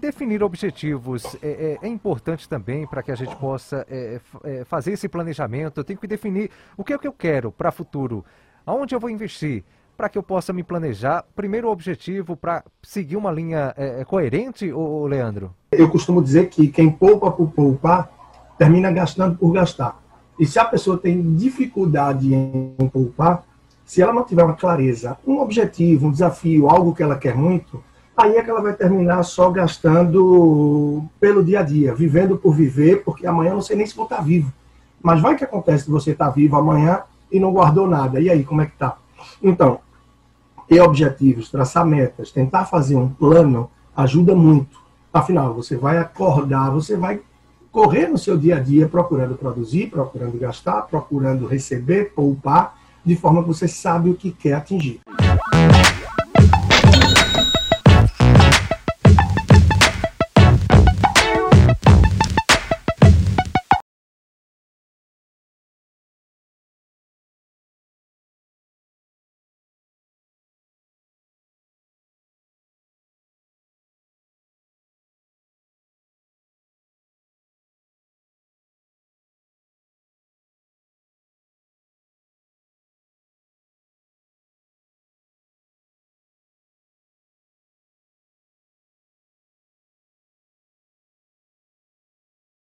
Definir objetivos é, é, é importante também para que a gente possa é, é, fazer esse planejamento. Eu tenho que definir o que é que eu quero para o futuro, aonde eu vou investir, para que eu possa me planejar. Primeiro o objetivo para seguir uma linha é, coerente, ô, Leandro? Eu costumo dizer que quem poupa por poupar termina gastando por gastar. E se a pessoa tem dificuldade em poupar, se ela não tiver uma clareza, um objetivo, um desafio, algo que ela quer muito, aí é que ela vai terminar só gastando pelo dia a dia, vivendo por viver, porque amanhã eu não sei nem se vou estar vivo. Mas vai que acontece que você está vivo amanhã e não guardou nada. E aí, como é que tá? Então, ter objetivos, traçar metas, tentar fazer um plano ajuda muito. Afinal, você vai acordar, você vai correr no seu dia a dia procurando produzir, procurando gastar, procurando receber, poupar, de forma que você sabe o que quer atingir.